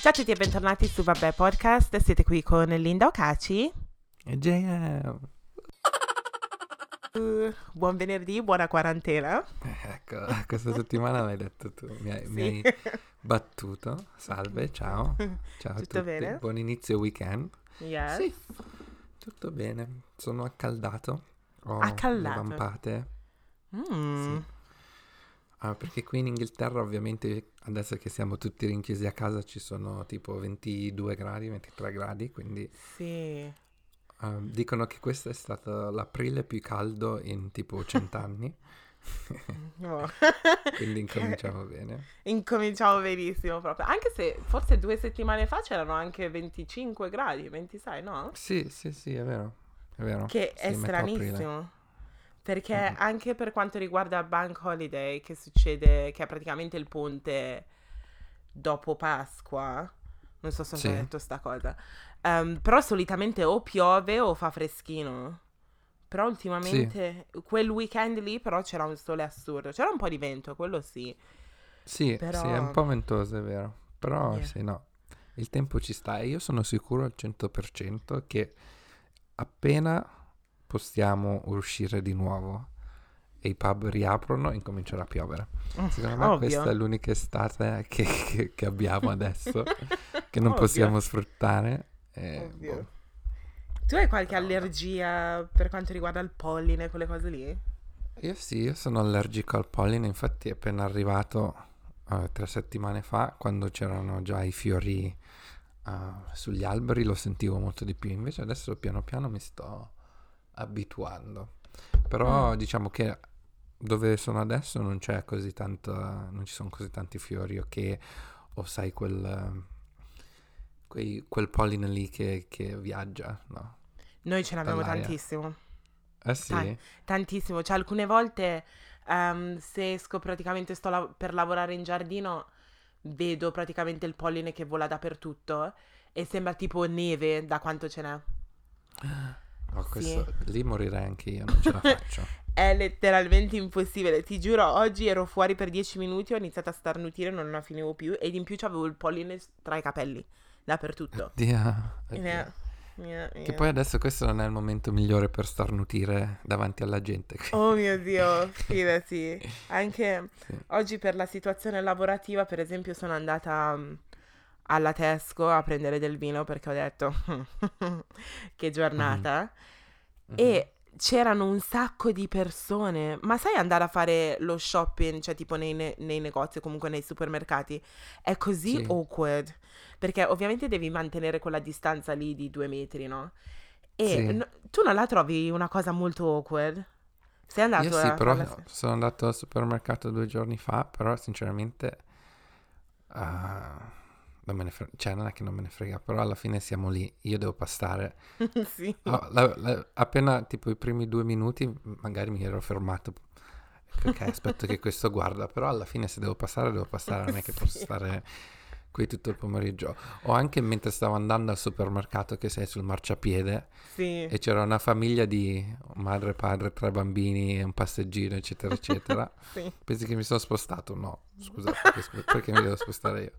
Ciao a tutti e bentornati su Vabbè Podcast. Siete qui con Linda Ocaci. E JM. Uh, buon venerdì, buona quarantena. Eh, Ecco, questa settimana l'hai detto tu, mi hai, mi hai battuto. Salve, ciao. Ciao a Tutto tutti. bene? Buon inizio weekend. Yes. Sì, tutto bene. Sono accaldato. Ho Accaldato? le vampate. Mm. Sì. Ah, perché qui in Inghilterra ovviamente adesso che siamo tutti rinchiusi a casa ci sono tipo 22 gradi, 23 gradi, quindi Sì. ehm, dicono che questo è stato l'aprile più caldo in tipo 100 anni, Oh. quindi incominciamo bene. Incominciamo benissimo proprio. Anche se forse due settimane fa c'erano anche 25 gradi, 26, no? Sì, sì, sì, è vero, è vero. Che è Sì, aprile. stranissimo. Perché Mhm. anche per quanto riguarda Bank Holiday, che succede, che è praticamente il ponte dopo Pasqua, non so se ho Sì. detto sta cosa, ehm, però solitamente o piove o fa freschino. Però ultimamente, quel weekend lì però c'era un sole assurdo, c'era un po' di vento, quello sì. Sì, Però- sì, è un po' ventoso, è vero. Però Yeah. sì, no, il tempo ci sta e io sono sicuro al 100% che appena possiamo uscire di nuovo e i pub riaprono, incomincerà a piovere. Secondo me Ovvio. questa è l'unica estate che, che- che abbiamo adesso, che non Ovvio. possiamo sfruttare. e, boh. Tu hai qualche allergia per quanto riguarda il polline, quelle cose lì? Io sì, io sono allergico al polline, infatti è appena arrivato eh, tre settimane fa, quando c'erano già i fiori eh, sugli alberi, lo sentivo molto di più, invece adesso piano piano mi sto abituando. Però Mm. diciamo che dove sono adesso non c'è così tanto, non ci sono così tanti fiori, ok? O sai quel, quei- quel polline lì che, che viaggia, no? Noi ce n'abbiamo Dall'aria. tantissimo. Eh sì? Dai. Tantissimo, cioè alcune volte ehm, se esco praticamente sto la- per lavorare in giardino vedo praticamente il polline che vola dappertutto e sembra tipo neve da quanto ce n'è. No, Sì. questo, lì morirei anche io, non ce la faccio. È letteralmente impossibile, ti giuro, oggi ero fuori per 10 minuti, ho iniziato a starnutire, non la finivo più ed in più avevo il polline tra i capelli, dappertutto. Dio, oddio. Yeah, yeah, Che yeah. poi adesso questo non è il momento migliore per starnutire davanti alla gente. quindi- Oh mio Dio, fidati. Anche Sì. oggi per la situazione lavorativa, per esempio, sono andata alla Tesco a prendere del vino perché ho detto che giornata. Mhm. E c'erano un sacco di persone. Ma sai andare a fare lo shopping, cioè tipo nei, ne- nei negozi o comunque nei supermercati? È così Sì. awkward. Perché ovviamente devi mantenere quella distanza lì di due metri, no? E Sì. no- tu non la trovi una cosa molto awkward? Sei andato Io sì, a però farla- sono andato al supermercato due giorni fa, però sinceramente ah, non me ne fre- cioè non è che non me ne frega, però alla fine siamo lì, io devo passare. sì. Oh, la- la- appena tipo i primi due minuti magari mi ero fermato. Ok, aspetto che questo guarda, però alla fine se devo passare devo passare, non è che posso stare qui tutto il pomeriggio. O anche mentre stavo andando al supermercato che sei sul marciapiede Sì. e c'era una famiglia di madre, padre, tre bambini, un passeggino, eccetera, eccetera. sì. Pensi che mi sono spostato? No, scusate, perché, perché mi devo spostare io?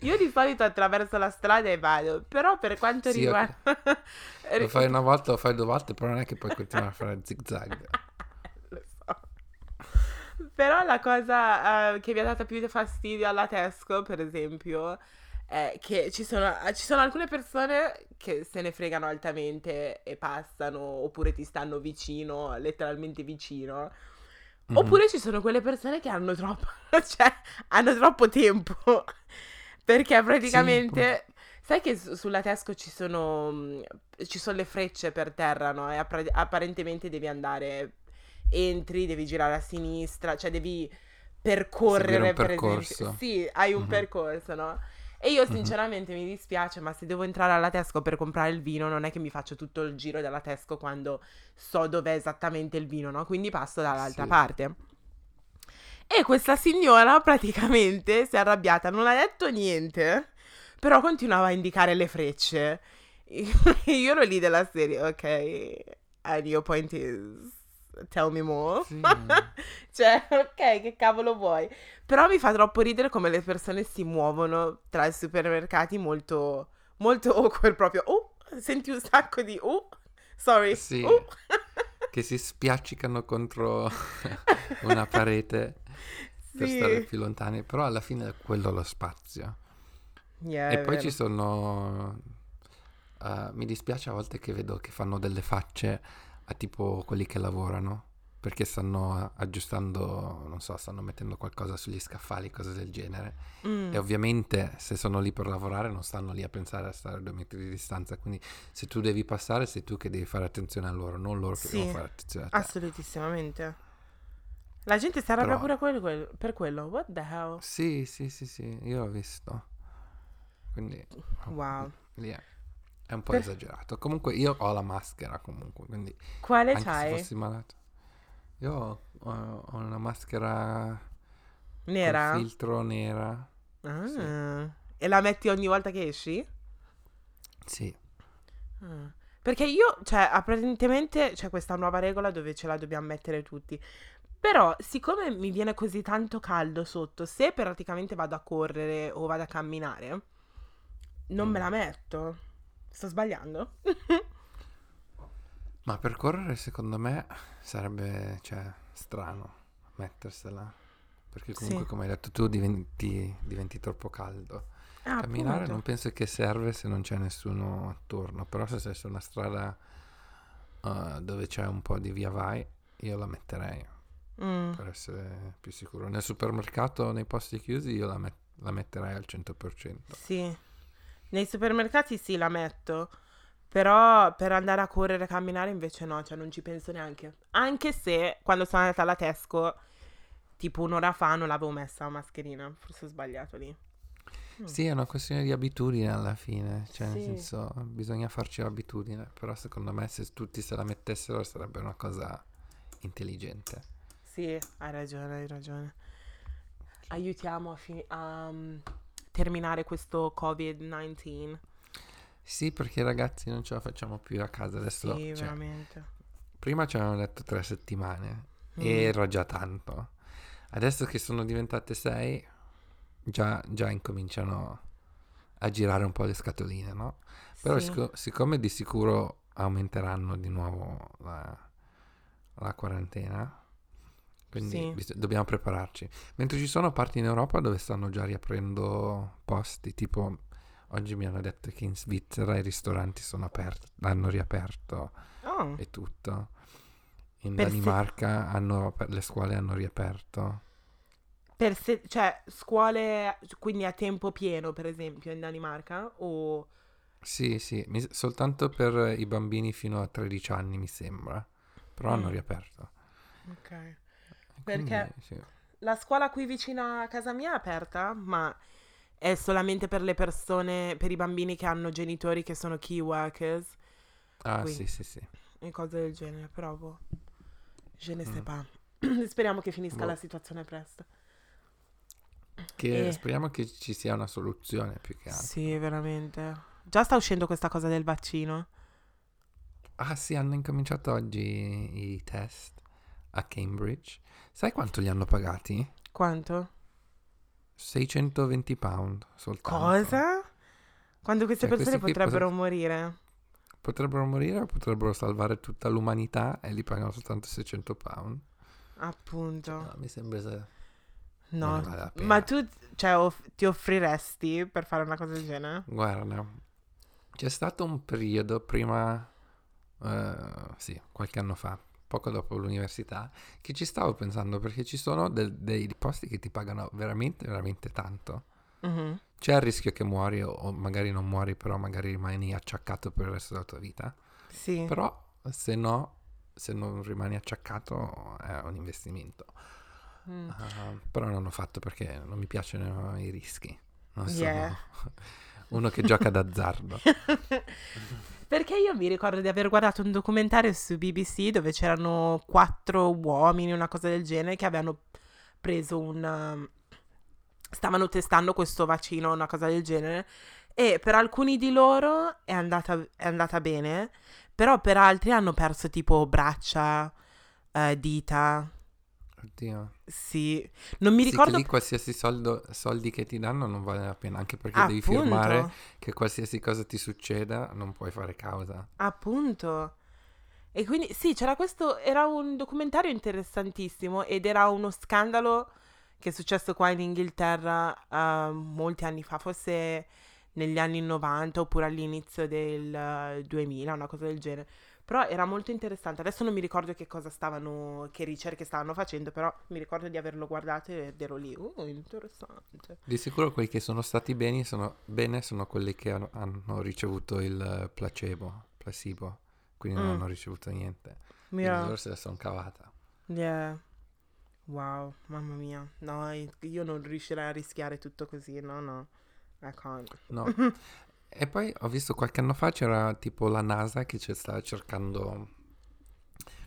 Io di solito attraverso la strada e vado, però per quanto Sì, riguarda... Lo fai una volta, lo fai due volte, però non è che puoi continuare a fare zig zag. Lo so. Però la cosa eh, che mi ha dato più fastidio alla Tesco, per esempio, è che ci sono, ci sono alcune persone che se ne fregano altamente e passano, oppure ti stanno vicino, letteralmente vicino. Mhm. Oppure ci sono quelle persone che hanno troppo, cioè, hanno troppo tempo. Perché praticamente, sai che su- sulla Tesco ci sono, mm, ci sono le frecce per terra, no? E appra- apparentemente devi andare, entri, devi girare a sinistra, cioè devi percorrere, per esempio. Sì, hai un Mhm. percorso, no? E io Mhm. sinceramente mi dispiace, ma se devo entrare alla Tesco per comprare il vino, non è che mi faccio tutto il giro della Tesco quando so dov'è esattamente il vino, no? Quindi passo dall'altra Sì. parte. E questa signora praticamente si è arrabbiata, non ha detto niente, però continuava a indicare le frecce. Io ero lì della serie, ok, and your point is... tell me more. Sì. cioè, ok, che cavolo vuoi? Però mi fa troppo ridere come le persone si muovono tra i supermercati molto, molto awkward proprio. Oh, senti un sacco di... Oh, sorry. Sì. Oh. che si spiaccicano contro una parete per Sì. stare più lontani, però alla fine è quello lo spazio. Yeah, e poi vero. ci sono... eh, mi dispiace a volte che vedo che fanno delle facce a tipo quelli che lavorano, perché stanno aggiustando, non so, stanno mettendo qualcosa sugli scaffali, cose del genere. Mm. E ovviamente se sono lì per lavorare non stanno lì a pensare a stare a due metri di distanza, quindi se tu devi passare sei tu che devi fare attenzione a loro, non loro che Sì. devono fare attenzione a te. Assolutissimamente. La gente si arrabbia Però- pure quel- per quello. What the hell? Sì, sì, sì, sì, io l'ho visto. Quindi Wow. lì è, un po' Per- esagerato. Comunque io ho la maschera comunque, quindi Quale anche se c'hai? fossi malato. Io ho, ho una maschera Nera? filtro nera. Ah. sì. E la metti ogni volta che esci? Sì. Ah. Perché io, cioè, apparentemente c'è questa nuova regola dove ce la dobbiamo mettere tutti. Però, siccome mi viene così tanto caldo sotto, se praticamente vado a correre o vado a camminare, non me Mm. la metto. Sto sbagliando? Ma per correre secondo me sarebbe, cioè, strano mettersela. Perché comunque, Sì. come hai detto tu, diventi, diventi troppo caldo. Ah, Camminare appunto. non penso che serve se non c'è nessuno attorno, però se sei su una strada eh, dove c'è un po' di via vai, io la metterei Mm. per essere più sicuro. Nel supermercato, nei posti chiusi, io la, met- la metterei al 100%. Sì, nei supermercati sì la metto, però per andare a correre e camminare invece no, cioè non ci penso neanche. Anche se quando sono andata alla Tesco, tipo un'ora fa, non l'avevo messa la mascherina, forse ho sbagliato lì. Mm. Sì, è una questione di abitudine alla fine, cioè nel Sì. senso bisogna farci l'abitudine, però secondo me se tutti se la mettessero sarebbe una cosa intelligente. Sì, hai ragione, hai ragione. Aiutiamo a, fi- a mm, terminare questo Covid-19. Sì, perché ragazzi non ce la facciamo più a casa adesso. Sì, cioè, veramente. prima ci avevano detto tre settimane Mm. e era già tanto. Adesso che sono diventate sei, già, già incominciano a girare un po' le scatoline, no? Però Sì. sic- siccome di sicuro aumenteranno di nuovo la, la quarantena, quindi Sì. dobbiamo prepararci. Mentre ci sono parti in Europa dove stanno già riaprendo posti, tipo oggi mi hanno detto che in Svizzera i ristoranti sono aperti, hanno riaperto Oh, e tutto. In Per se- Danimarca hanno, aper- le scuole hanno riaperto. per se- cioè, scuole quindi a tempo pieno, per esempio, in Danimarca? O... Sì, sì, mi- soltanto per i bambini fino a 13 anni mi sembra, però hanno Mm. riaperto. Ok. E Perché- sì. La scuola qui vicino a casa mia è aperta, ma è solamente per le persone, per i bambini che hanno genitori che sono key workers Ah, qui. sì, sì, sì. e cose del genere, però boh. Je ne sais Mm. pas. Speriamo che finisca Boh. la situazione presto. Che Eh. speriamo che ci sia una soluzione più che altro. Sì, veramente. Già sta uscendo questa cosa del vaccino. Ah, sì, hanno incominciato oggi i test a Cambridge. Sai quanto li hanno pagati? Quanto? 620 pound soltanto. Cosa? Quando queste Cioè, persone potrebbero potre- morire. Potrebbero morire o potrebbero salvare tutta l'umanità e li pagano soltanto 600 pound. Appunto. No, mi sembra se- No. vale. Ma tu, cioè, off- ti offriresti per fare una cosa del genere? Guarda, c'è stato un periodo prima, eh, sì, qualche anno fa, poco dopo l'università, che ci stavo pensando perché ci sono del- dei posti che ti pagano veramente, veramente tanto. Mhm. C'è il rischio che muori o, magari non muori, però magari rimani acciaccato per il resto della tua vita. Sì. Però se no, se non rimani acciaccato è un investimento. Mm. Ah, però non l'ho fatto perché non mi piacciono i rischi. Non sono Yeah. uno che gioca d'azzardo. Perché io mi ricordo di aver guardato un documentario su BBC dove c'erano quattro uomini, una cosa del genere, che avevano preso un... um, stavano testando questo vaccino, una cosa del genere, e per alcuni di loro è andata, è andata bene, però per altri hanno perso tipo braccia, eh, dita. Oddio. Sì, non mi Sì, ricordo... lì qualsiasi soldo- soldi che ti danno non vale la pena, anche perché devi Appunto. firmare che qualsiasi cosa ti succeda non puoi fare causa. Appunto. E quindi sì, c'era questo, era un documentario interessantissimo ed era uno scandalo che è successo qua in Inghilterra eh, molti anni fa, forse negli anni 90 oppure all'inizio del eh, 2000, una cosa del genere. Però era molto interessante. Adesso non mi ricordo che cosa stavano, che ricerche stavano facendo, però mi ricordo di averlo guardato ed ero lì. Oh, interessante. Di sicuro quelli che sono stati bene sono, bene sono quelli che hanno, hanno ricevuto il placebo, placebo, quindi non Mm. hanno ricevuto niente. Yeah. loro se la sono cavata. Yeah. Wow, mamma mia. No, io non riuscirei a rischiare tutto così, no, no. I can't. No. e poi ho visto qualche anno fa c'era tipo la NASA che ci stava cercando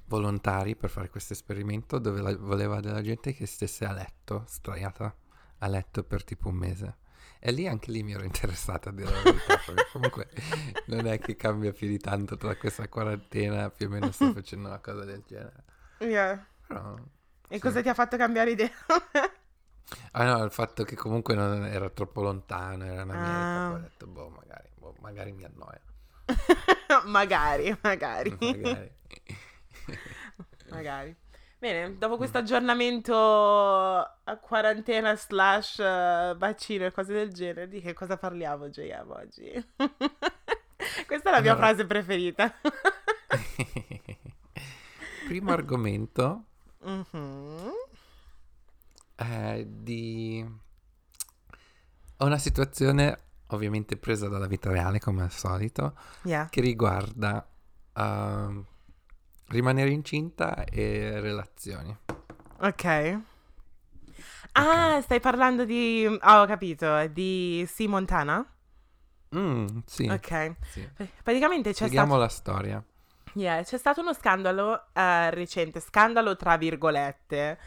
volontari per fare questo esperimento dove la- voleva della gente che stesse a letto, straiata a letto per tipo un mese. E lì anche lì mi ero interessata a dire la verità, perché comunque non è che cambia più di tanto tra questa quarantena, più o meno sto facendo una cosa del genere. Yeah. Però... E Sì. cosa ti ha fatto cambiare idea? Ah no, il fatto che comunque non era troppo lontano, era in America, Ah. ho detto, boh, magari, boh, magari mi annoia. magari, magari. magari. magari. Bene, dopo questo aggiornamento a quarantena slash eh, vaccino e cose del genere, di che cosa parliamo, JM, oggi? Questa è la mia Allora. frase preferita. Primo argomento Mhm. È di una situazione ovviamente presa dalla vita reale come al solito Yeah. che riguarda ehm, rimanere incinta e relazioni. Ok. Ah, stai parlando di... Ah, ho capito, di Sea Montana? Mm, sì, Ok. sì. Praticamente c'è Spieghiamo stato... la storia. Yeah, c'è stato uno scandalo eh, recente, scandalo tra virgolette,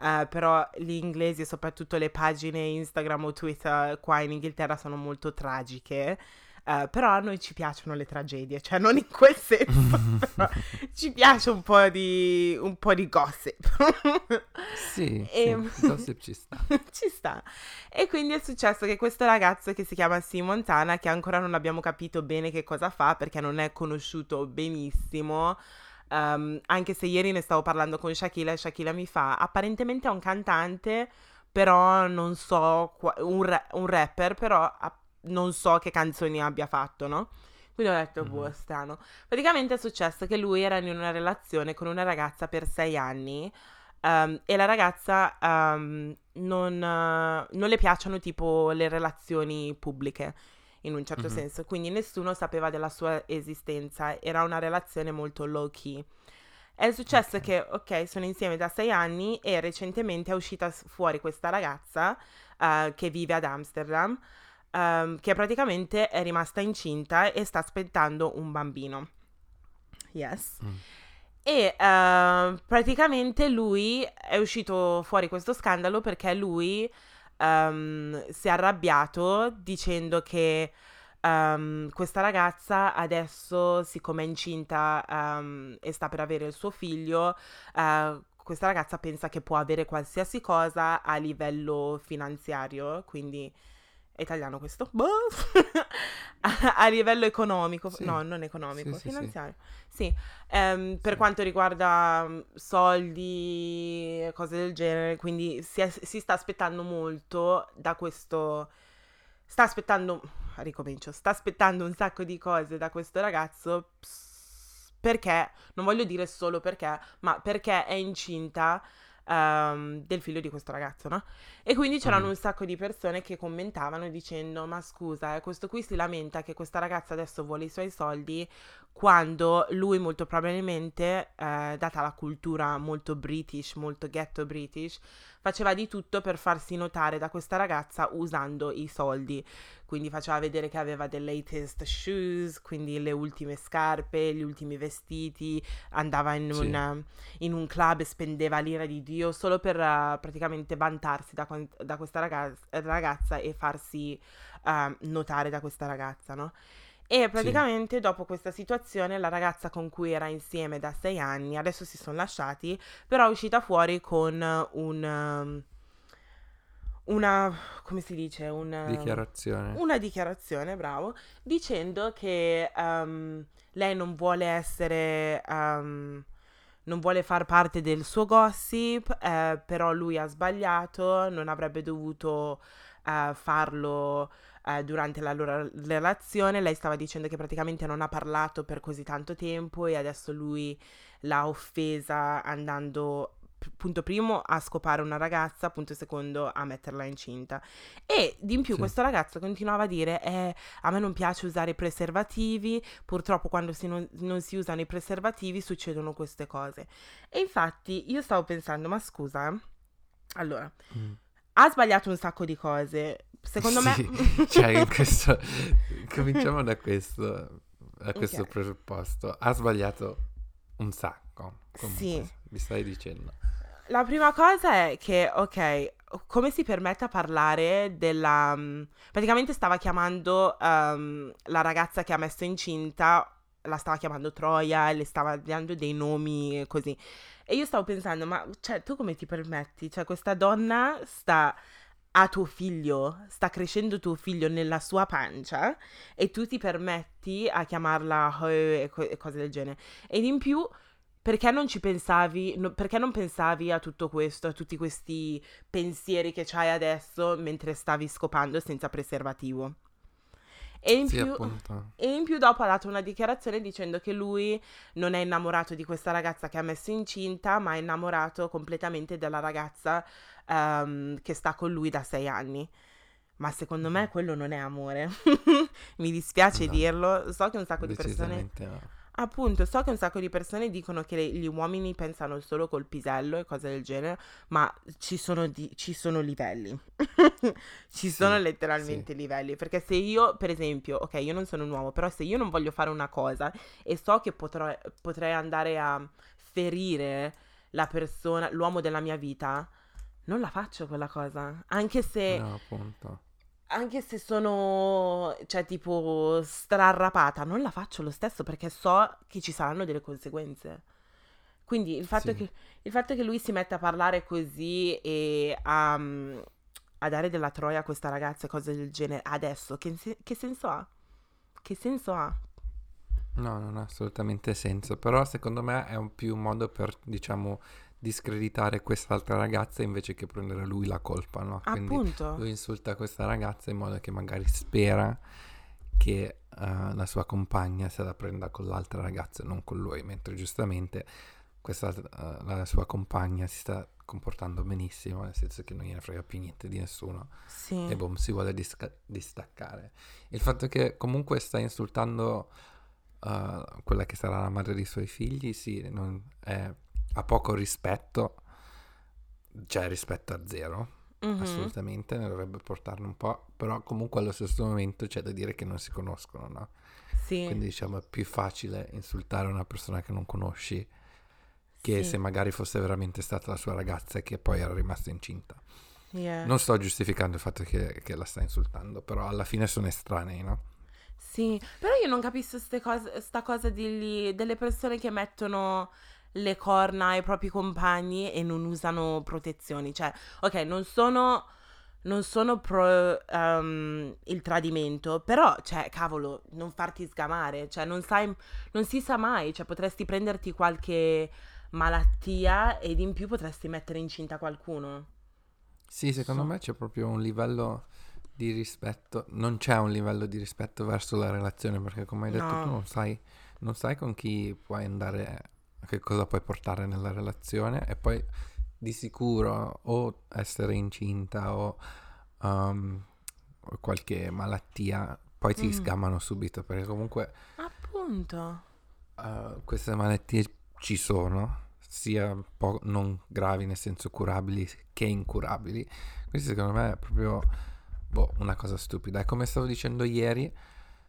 eh, però gli inglesi e soprattutto le pagine Instagram o Twitter qua in Inghilterra sono molto tragiche, eh, però a noi ci piacciono le tragedie, cioè non in quel senso, però ci piace un po' di, un po' di gossip. Sì, Ehm. sì, gossip ci sta. Ci sta. E quindi è successo che questo ragazzo che si chiama Sea Montana, che ancora non abbiamo capito bene che cosa fa perché non è conosciuto benissimo, ehm, anche se ieri ne stavo parlando con Shakila e Shakila mi fa, apparentemente è un cantante, però non so, un, ra- un rapper, però ah, non so che canzoni abbia fatto, no? Quindi ho detto, boh, strano. Praticamente è successo che lui era in una relazione con una ragazza per sei anni ehm, e la ragazza ehm, non, eh, non le piacciono tipo le relazioni pubbliche in un certo Mhm. senso, quindi nessuno sapeva della sua esistenza, era una relazione molto low key. È successo Ok. che, ok, sono insieme da sei anni e recentemente è uscita fuori questa ragazza eh, che vive ad Amsterdam, ehm, che praticamente è rimasta incinta e sta aspettando un bambino. Yes. Mm. E eh, praticamente lui è uscito fuori questo scandalo perché lui ehm, si è arrabbiato dicendo che ehm, questa ragazza adesso, siccome è incinta ehm, e sta per avere il suo figlio, eh, questa ragazza pensa che può avere qualsiasi cosa a livello finanziario, quindi è italiano questo? Boh. a, a livello economico, Sì. no, non economico, Sì, finanziario. Sì, ehm, per quanto riguarda mm, soldi cose del genere, quindi si, è- si sta aspettando molto da questo... Sta aspettando, ricomincio, sta aspettando un sacco di cose da questo ragazzo perché, non voglio dire solo perché, ma perché è incinta ehm, del figlio di questo ragazzo, no? E quindi c'erano Mm. un sacco di persone che commentavano dicendo: Ma scusa, eh, questo qui si lamenta che questa ragazza adesso vuole i suoi soldi quando lui molto probabilmente, eh, data la cultura molto british, molto ghetto british, faceva di tutto per farsi notare da questa ragazza usando i soldi. Quindi faceva vedere che aveva the latest shoes, quindi le ultime scarpe, gli ultimi vestiti, andava in, Sì. un, in un club e spendeva l'ira di Dio solo per eh, praticamente vantarsi da, quan- da questa ragazza, ragazza e farsi eh, notare da questa ragazza, no? E praticamente dopo questa situazione la ragazza con cui era insieme da sei anni, adesso si sono lasciati, però è uscita fuori con un... um, una, come si dice? Una, Dichiarazione. una dichiarazione, bravo, dicendo che um, lei non vuole essere, um, non vuole far parte del suo gossip, eh, però lui ha sbagliato, non avrebbe dovuto eh, farlo eh, durante la loro relazione. Lei stava dicendo che praticamente non ha parlato per così tanto tempo e adesso lui l'ha offesa andando punto primo a scopare una ragazza, punto secondo a metterla incinta. E di in più Sì. questo ragazzo continuava a dire eh, a me non piace usare i preservativi, purtroppo quando si non, non si usano i preservativi succedono queste cose. E infatti io stavo pensando, ma scusa, allora, Mm. ha sbagliato un sacco di cose. Secondo Sì, me... cioè, questo... cominciamo da questo, da questo Ok. presupposto. Ha sbagliato un sacco. Comunque, Sì. Mi stai dicendo. La prima cosa è che, ok, come si permette a parlare della... mm, Praticamente stava chiamando ehm, la ragazza che ha messo incinta, la stava chiamando Troia, le stava dando dei nomi così. E io stavo pensando, ma cioè, tu come ti permetti? Cioè, questa donna sta a tuo figlio, sta crescendo tuo figlio nella sua pancia e tu ti permetti a chiamarla e cose del genere. Ed in più, perché non ci pensavi, no- perché non pensavi a tutto questo, a tutti questi pensieri che c'hai adesso mentre stavi scopando senza preservativo? E in Sì, più... E in più dopo ha dato una dichiarazione dicendo che lui non è innamorato di questa ragazza che ha messo incinta, ma è innamorato completamente della ragazza ehm, che sta con lui da sei anni. Ma secondo me quello non è amore. Mi dispiace No. dirlo. So che un sacco di persone... No. Appunto, so che un sacco di persone dicono che le- gli uomini pensano solo col pisello e cose del genere, ma ci sono, di- ci sono livelli. ci Sì, sono letteralmente livelli. Perché se io, per esempio, ok, io non sono un uomo, però se io non voglio fare una cosa e so che potrò- potrei andare a ferire la persona, l'uomo della mia vita, non la faccio quella cosa. Anche se No, appunto. Anche se sono, cioè, tipo, strarrapata, non la faccio lo stesso perché so che ci saranno delle conseguenze. Quindi il fatto, Sì. che, il fatto che lui si metta a parlare così e a, a dare della troia a questa ragazza e cose del genere adesso, che, che senso ha? Che senso ha? No, non ha assolutamente senso, però secondo me è un più un modo per, diciamo, discreditare quest'altra ragazza invece che prendere lui la colpa, no? Quindi Appunto. lui insulta questa ragazza in modo che magari spera che eh, la sua compagna se la prenda con l'altra ragazza e non con lui, mentre giustamente questa, eh, la sua compagna si sta comportando benissimo, nel senso che non gliene frega più niente di nessuno Sì. e boom, si vuole disca- distaccare. Il fatto che comunque sta insultando uh, quella che sarà la madre dei suoi figli, sì, non- è- ha poco rispetto, cioè rispetto a zero, Mhm. assolutamente, ne dovrebbe portarne un po', però comunque allo stesso momento c'è da dire che non si conoscono, no? Sì. Quindi diciamo è più facile insultare una persona che non conosci che Sì. se magari fosse veramente stata la sua ragazza e che poi era rimasta incinta. Yeah. Non sto giustificando il fatto che, che la sta insultando, però alla fine sono estranei, no? Sì, però io non capisco ste cose, sta cosa di, delle persone che mettono le corna ai propri compagni e non usano protezioni. Cioè, ok, non sono, non sono pro ehm, il tradimento, però, cioè, cavolo, non farti sgamare. Cioè, non sai, non si sa mai. Cioè, potresti prenderti qualche malattia ed in più potresti mettere incinta qualcuno. Sì, secondo So- me c'è proprio un livello di rispetto, non c'è un livello di rispetto verso la relazione, perché come hai detto No. tu non sai, non sai con chi puoi andare, che cosa puoi portare nella relazione e poi di sicuro o essere incinta o um, qualche malattia, poi ti Mm. sgamano subito, perché comunque Appunto. Uh, queste malattie ci sono, sia po- non gravi nel senso curabili che incurabili. Questo secondo me è proprio boh, una cosa stupida. E come stavo dicendo ieri,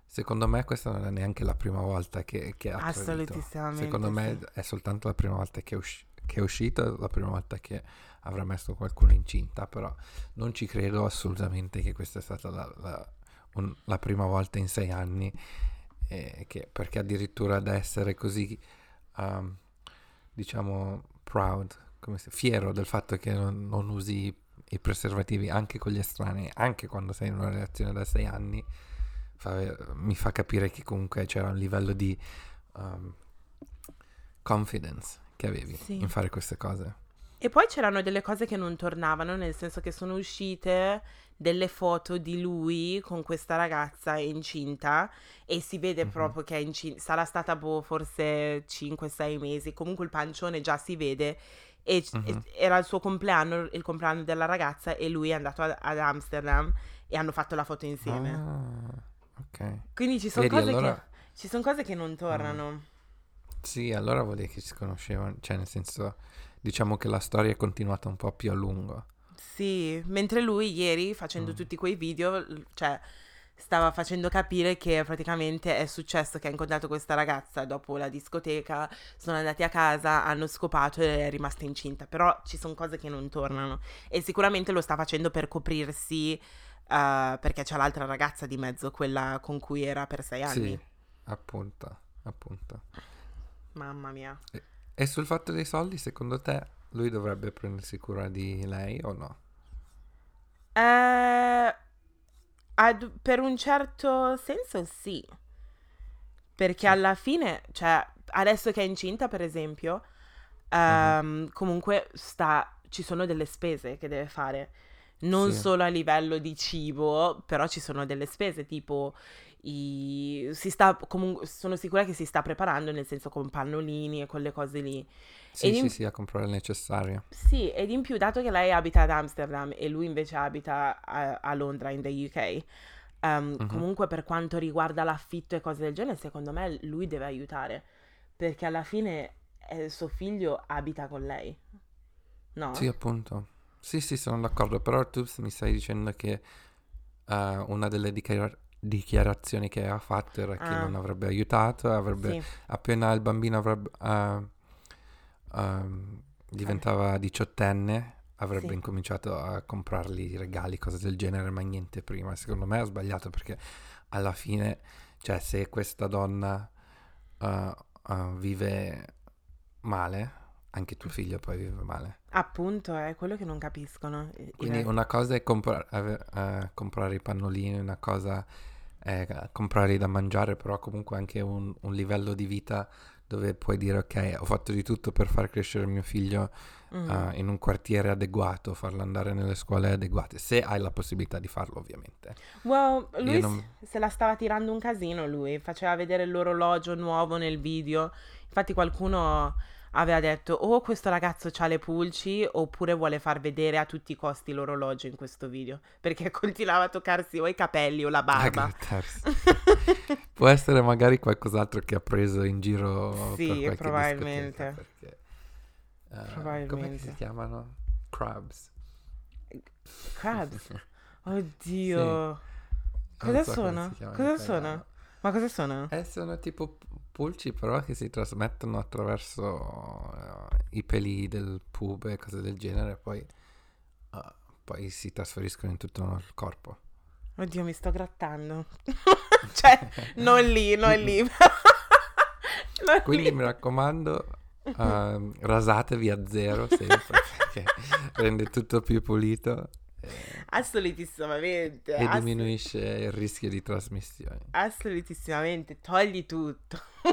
secondo me questa non è neanche la prima volta che, che ha. Assolutissimamente. Secondo me sì. è soltanto la prima volta che è, usci- che è uscito, la prima volta che avrà messo qualcuno incinta, però non ci credo assolutamente che questa è stata la, la- un- la prima volta in sei anni e che, perché addirittura da essere così, um, diciamo, proud, si, fiero del fatto che non, non, usi i preservativi anche con gli estranei, anche quando sei in una relazione da sei anni, fa, mi fa capire che comunque c'era un livello di um, confidence che avevi sì. in fare queste cose. E poi c'erano delle cose che non tornavano, nel senso che sono uscite delle foto di lui con questa ragazza incinta e si vede mm-hmm. proprio che è incinta, sarà stata boh, forse 5-6 mesi, comunque il pancione già si vede e, mm-hmm. era il suo compleanno, il compleanno della ragazza e lui è andato ad, ad Amsterdam e hanno fatto la foto insieme. Ah, ok. Quindi ci sono cose allora... sono cose che non tornano. Mm. Sì, allora vuol dire che si conoscevano, cioè nel senso diciamo che la storia è continuata un po' più a lungo. Sì, mentre lui ieri facendo mm. tutti quei video, cioè stava facendo capire che praticamente è successo che ha incontrato questa ragazza dopo la discoteca, sono andati a casa, hanno scopato e è rimasta incinta, però ci sono cose che non tornano e sicuramente lo sta facendo per coprirsi uh, perché c'è l'altra ragazza di mezzo, quella con cui era per sei anni. Sì, appunto, appunto. Mamma mia. E, e sul fatto dei soldi, secondo te lui dovrebbe prendersi cura di lei o no? Eh, ad, per un certo senso sì. Perché sì. alla fine, cioè, adesso che è incinta, per esempio, um, uh-huh. comunque sta, ci sono delle spese che deve fare. Non sì. solo a livello di cibo, però ci sono delle spese tipo i, si sta comunque sono sicura che si sta preparando nel senso con pannolini e quelle cose lì sì, sì, in... sì, a comprare il necessario. Sì, ed in più, dato che lei abita ad Amsterdam e lui invece abita a, a Londra, in the UK, um, uh-huh. comunque per quanto riguarda l'affitto e cose del genere, secondo me lui deve aiutare, perché alla fine eh, suo figlio abita con lei, no? Sì, appunto. Sì, sì, sono d'accordo, però tu mi stai dicendo che uh, una delle dichiar- dichiarazioni che ha fatto era ah. che non avrebbe aiutato, avrebbe, sì. appena il bambino avrebbe... Uh, um, diventava diciottenne, avrebbe sì. incominciato a comprargli regali, cose del genere, ma niente prima. Secondo me ha sbagliato perché alla fine, cioè, se questa donna uh, uh, vive male, anche tuo figlio poi vive male. Appunto, è quello che non capiscono. Quindi una cosa è compra- uh, comprare i pannolini, una cosa è comprarli da mangiare, però comunque anche un, un livello di vita dove puoi dire ok, ho fatto di tutto per far crescere mio figlio mm. uh, in un quartiere adeguato, farlo andare nelle scuole adeguate, se hai la possibilità di farlo ovviamente. Well, lui non... se la stava tirando un casino lui, faceva vedere l'orologio nuovo nel video, infatti qualcuno aveva detto o oh, questo ragazzo ha le pulci oppure vuole far vedere a tutti i costi l'orologio in questo video perché continuava a toccarsi o i capelli o la barba può essere magari qualcos'altro che ha preso in giro sì probabilmente perché, uh, probabilmente come si chiamano? crabs crabs oddio sì. cosa so sono? cosa sono? ma cosa sono? Eh, sono tipo pulci però che si trasmettono attraverso uh, i peli del pube e cose del genere, poi, uh, poi si trasferiscono in tutto il corpo. Oddio, mi sto grattando. cioè, non lì, non lì. non Quindi lì. mi raccomando, uh, rasatevi a zero sempre perché rende tutto più pulito. Assolutissimamente. E ass- diminuisce il rischio di trasmissione. Assolutissimamente, togli tutto.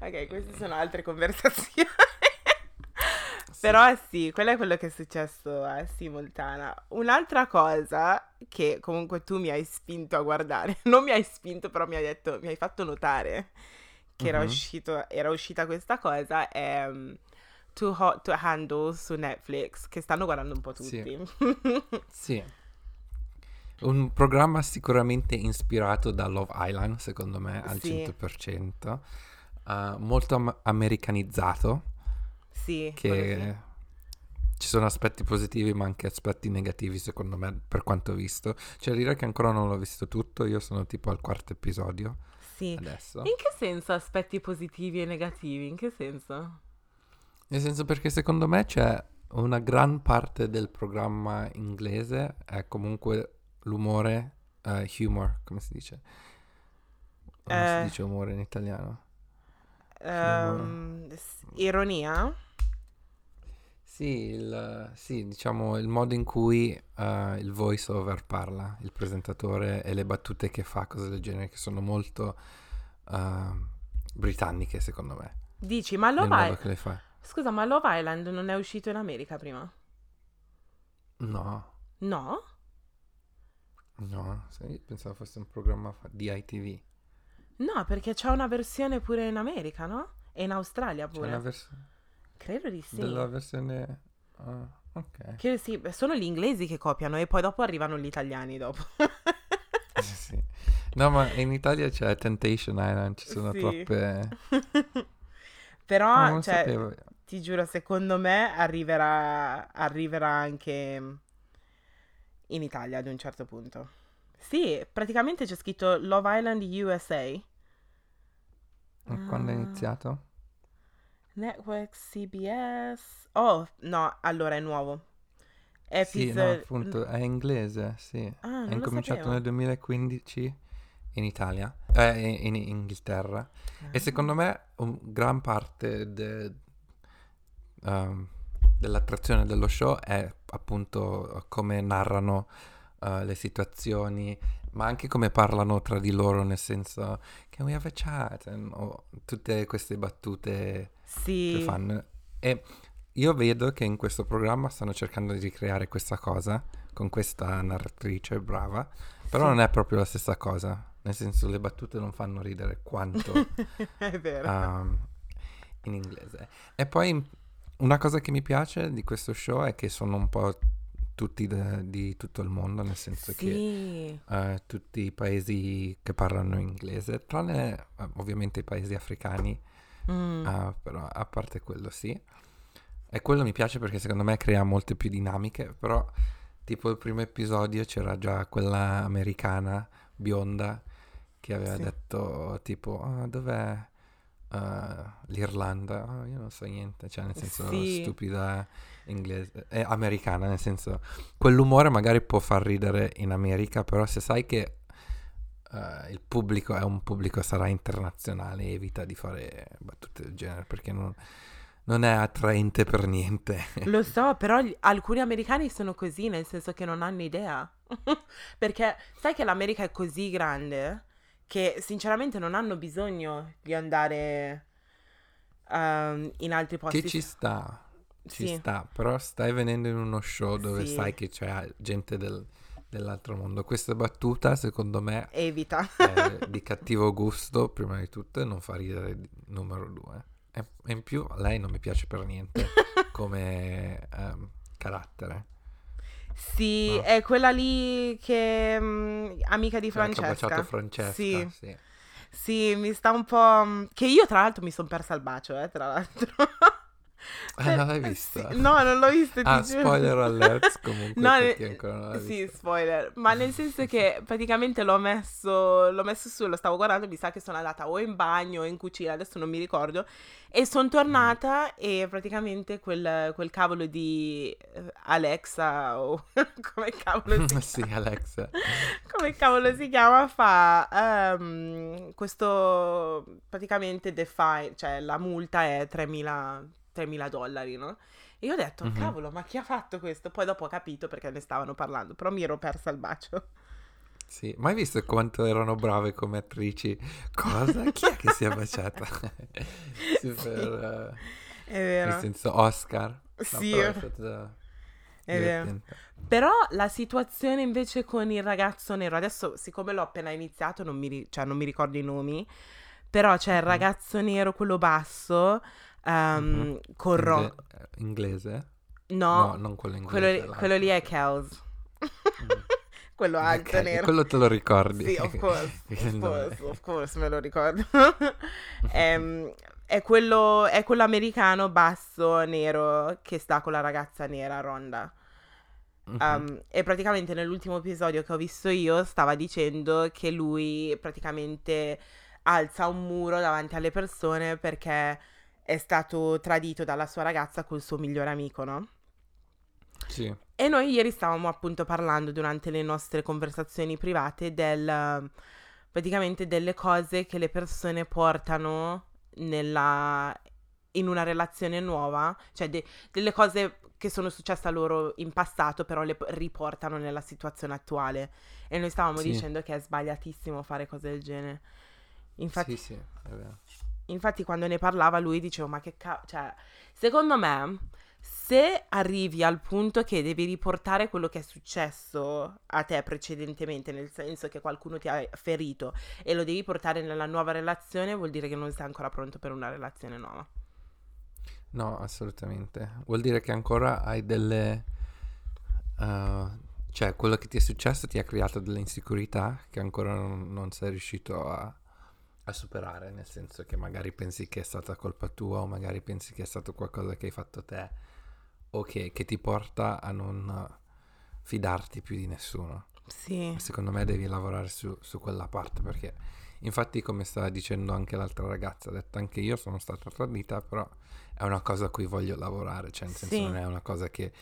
ok, queste sono altre conversazioni. Sì. Però sì, quello è quello che è successo a Simultana. Un'altra cosa che comunque tu mi hai spinto a guardare, non mi hai spinto, però mi hai detto, mi hai fatto notare che uh-huh. era, mhm. uscito, era uscita questa cosa, è um, Too Hot to Handle su Netflix, che stanno guardando un po' tutti. Sì. sì. Un programma sicuramente ispirato da Love Island, secondo me, al sì. 100%. Uh, molto am- americanizzato. Sì. Che ci sono aspetti positivi ma anche aspetti negativi, secondo me, per quanto ho visto. Cioè, dire che ancora non l'ho visto tutto, io sono tipo al quarto episodio. Sì. Adesso. In che senso aspetti positivi e negativi? In che senso? Nel senso perché secondo me c'è una gran parte del programma inglese è comunque l'umore, uh, humor, come si dice? si Eh. dice umore in italiano? S- ironia? Sì, il, sì, diciamo il modo in cui eh, il voice over parla, il presentatore e le battute che fa, cose del genere, che sono molto eh, britanniche secondo me, Dici, ma nel Love Scusa, ma Love Island non è uscito in America prima? No, No? no, sì, pensavo fosse un programma di ITV. No, perché c'è una versione pure in America, no? E in Australia C'è pure. una versione Credo di sì. della versione... ah, ok. Che sì, sono gli inglesi che copiano e poi dopo arrivano gli italiani dopo. Sì, sì. No, ma in Italia c'è Temptation Island, ci sono Sì. troppe... Però, non cioè. Ti giuro, secondo me arriverà, arriverà anche in Italia ad un certo punto. Sì, praticamente c'è scritto Love Island USA. Ma Quando è Ah. iniziato? Network CBS. Oh, no, allora è nuovo. Sì, no, Episode... appunto, è inglese, sì. Ah, È incominciato nel 2015 in Italia, eh, in, in Inghilterra. Ah. E secondo me gran parte de- ehm, dell'attrazione dello show è appunto come narrano eh, le situazioni, ma anche come parlano tra di loro, nel senso che we have a chat, and- o tutte queste battute che Sì, fanno. E io vedo che in questo programma stanno cercando di ricreare questa cosa con questa narratrice brava, però Sì. non è proprio la stessa cosa. Nel senso, le battute non fanno ridere quanto è vero. um, in inglese. E poi una cosa che mi piace di questo show è che sono un po' tutti de- di tutto il mondo, nel senso che Sì, eh, tutti i paesi che parlano inglese, tranne eh, ovviamente i paesi africani, Mm. Ah, però a parte quello sì. E quello mi piace perché secondo me crea molte più dinamiche, però tipo il primo episodio c'era già quella americana bionda che aveva Sì. detto tipo "Ah, dov'è eh, l'Irlanda? "Ah, io non so niente, cioè nel senso Sì. stupida inglese, eh, americana, nel senso quell'umore magari può far ridere in America, però se sai che eh, il pubblico è un pubblico sarà internazionale, evita di fare battute del genere perché non, non è attraente per niente. Lo so, però gli- alcuni americani sono così, nel senso che non hanno idea. Perché sai che l'America è così grande che sinceramente non hanno bisogno di andare ehm, in altri posti. che ci sta, ci Sì. sta, però stai venendo in uno show dove Sì. sai che c'è gente del- dell'altro mondo. Questa battuta, secondo me, Evita. è di cattivo gusto, prima di tutto, e non fa ridere numero due. E, in più, lei non mi piace per niente come ehm, carattere. Sì, No. è quella lì che mm, amica di che ha Francesca. baciato Francesca, Sì. sì. Sì, mi sta un po'. mm, Che io, tra l'altro, mi sono persa il bacio, eh, tra l'altro. Ah, non l'hai Eh, vista? sì, No, non l'ho visto, ti Ah, spoiler alert comunque No, ne- Sì, vista. spoiler. Ma nel senso che praticamente l'ho messo, l'ho messo su, lo stavo guardando, mi sa che sono andata o in bagno o in cucina, adesso non mi ricordo. E sono tornata e praticamente quel, quel cavolo di eh, Alexa o come cavolo si sì, Alexa. come cavolo si chiama, fa ehm, questo praticamente define, cioè la multa è 3.000 3.000 dollari, no? E io ho detto, Mhm. cavolo, ma chi ha fatto questo? Poi dopo ho capito perché ne stavano parlando, però mi ero persa il bacio. Sì, ma hai visto quanto erano brave come attrici? Cosa? Chi è che si è baciata? Super, È eh, vero. nel senso Oscar. No, Sì, però è è vero. Però la situazione invece con il ragazzo nero, adesso siccome l'ho appena iniziato, non mi, ri- cioè, non mi ricordo i nomi, però c'è il Mhm. ragazzo nero, quello basso, ehm, Mhm. con Ro- Ingle- eh, inglese? No, non quello inglese. quello, quello lì è Kels. quello alto Ok, nero. quello te lo ricordi? Sì, of course, of course, of course, me lo ricordo. Ehm, è, quello, è quello americano basso, nero, che sta con la ragazza nera, Ronda. Um, e praticamente nell'ultimo episodio che ho visto io stava dicendo che lui praticamente alza un muro davanti alle persone perché è stato tradito dalla sua ragazza col suo migliore amico, no? Sì. E noi ieri stavamo appunto parlando durante le nostre conversazioni private del uh, praticamente delle cose che le persone portano nella, in una relazione nuova, cioè de- delle cose che sono successe a loro in passato, però le riportano nella situazione attuale. E noi stavamo Sì. dicendo che è sbagliatissimo fare cose del genere. Infatti, Sì, sì, è vero. Infatti quando ne parlava lui dicevo, ma che cazzo, cioè, secondo me, se arrivi al punto che devi riportare quello che è successo a te precedentemente, nel senso che qualcuno ti ha ferito e lo devi portare nella nuova relazione, vuol dire che non sei ancora pronto per una relazione nuova. No, assolutamente. Vuol dire che ancora hai delle... uh, cioè, quello che ti è successo ti ha creato delle insicurezza che ancora non, non sei riuscito a, a superare, nel senso che magari pensi che è stata colpa tua o magari pensi che è stato qualcosa che hai fatto te o che, che ti porta a non fidarti più di nessuno. Sì, Secondo me devi lavorare su, su quella parte perché infatti come stava dicendo anche l'altra ragazza, ha detto anche io sono stata tradita, però è una cosa a cui voglio lavorare, cioè nel senso Sì. non è una cosa che